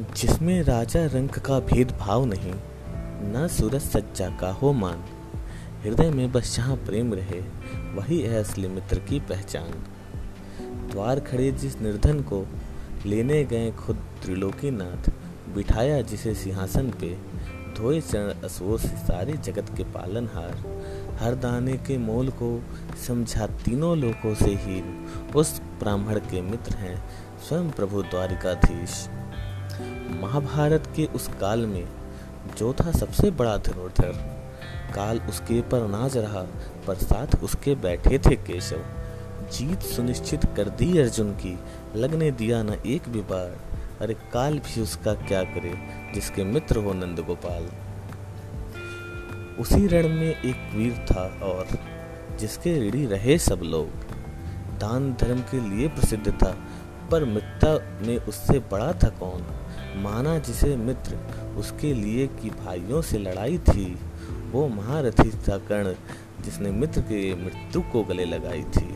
इसमें राजा रंग का भेदभाव नहीं, न सूरज सच्चा का हो मान हृदय में बस जहाँ प्रेम रहे, वही है असली मित्र की पहचान। द्वार खड़े जिस निर्धन को, लेने गए खुद त्रिलोकीनाथ बिठाया जिसे सिंहासन पे, धोए चरण असुओं से सारे जगत के पालनहार। हर दाने के मोल को समझा तीनों लोगों से ही उस ब्राह्मण के मित्र हैं स्वयं प्रभु द्वारिकाधीश। महाभारत के उस काल में जो था सबसे बड़ा धनुर्धर। काल उसके पर नाज रहा, पर साथ उसके बैठे थे केशव। जीत सुनिश्चित कर दी अर्जुन की, लगने दिया न एक भी बार। अरे काल भी उसका क्या करे, जिसके मित्र हो नंद गोपाल उसी रण में एक वीर था और, जिसके ऋणी रहे सब लोग। दान धर्म के लिए प्रसिद्ध था, पर मित्रता में उससे बड़ा था कौन? माना जिसे मित्र उसके लिए कि भाइयों से लड़ाई थी, वो महारथी था कर्ण जिसने मित्र के मृत्यु को गले लगाई थी।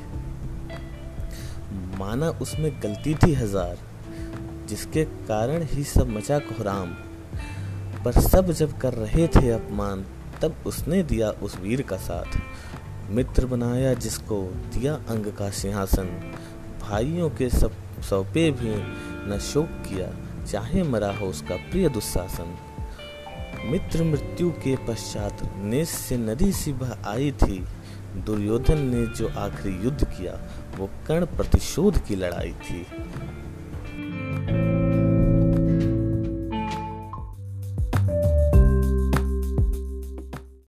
माना उसमें गलती थी हज़ार, जिसके कारण ही सब मचा कोहराम। पर सब जब कर रहे थे अपमान, तब उसने दिया उस वीर का साथ। मित्र बनाया जिसको दिया अंग का सिंहासन। भाइयों के सब सौंपे भी न शोक किया चाहे मरा हो उसका प्रिय दुशासन मित्र मृत्यु के पश्चात नेस से नदी बह आई थी। दुर्योधन ने जो आखिरी युद्ध किया, वो कर्ण प्रतिशोध की लड़ाई थी।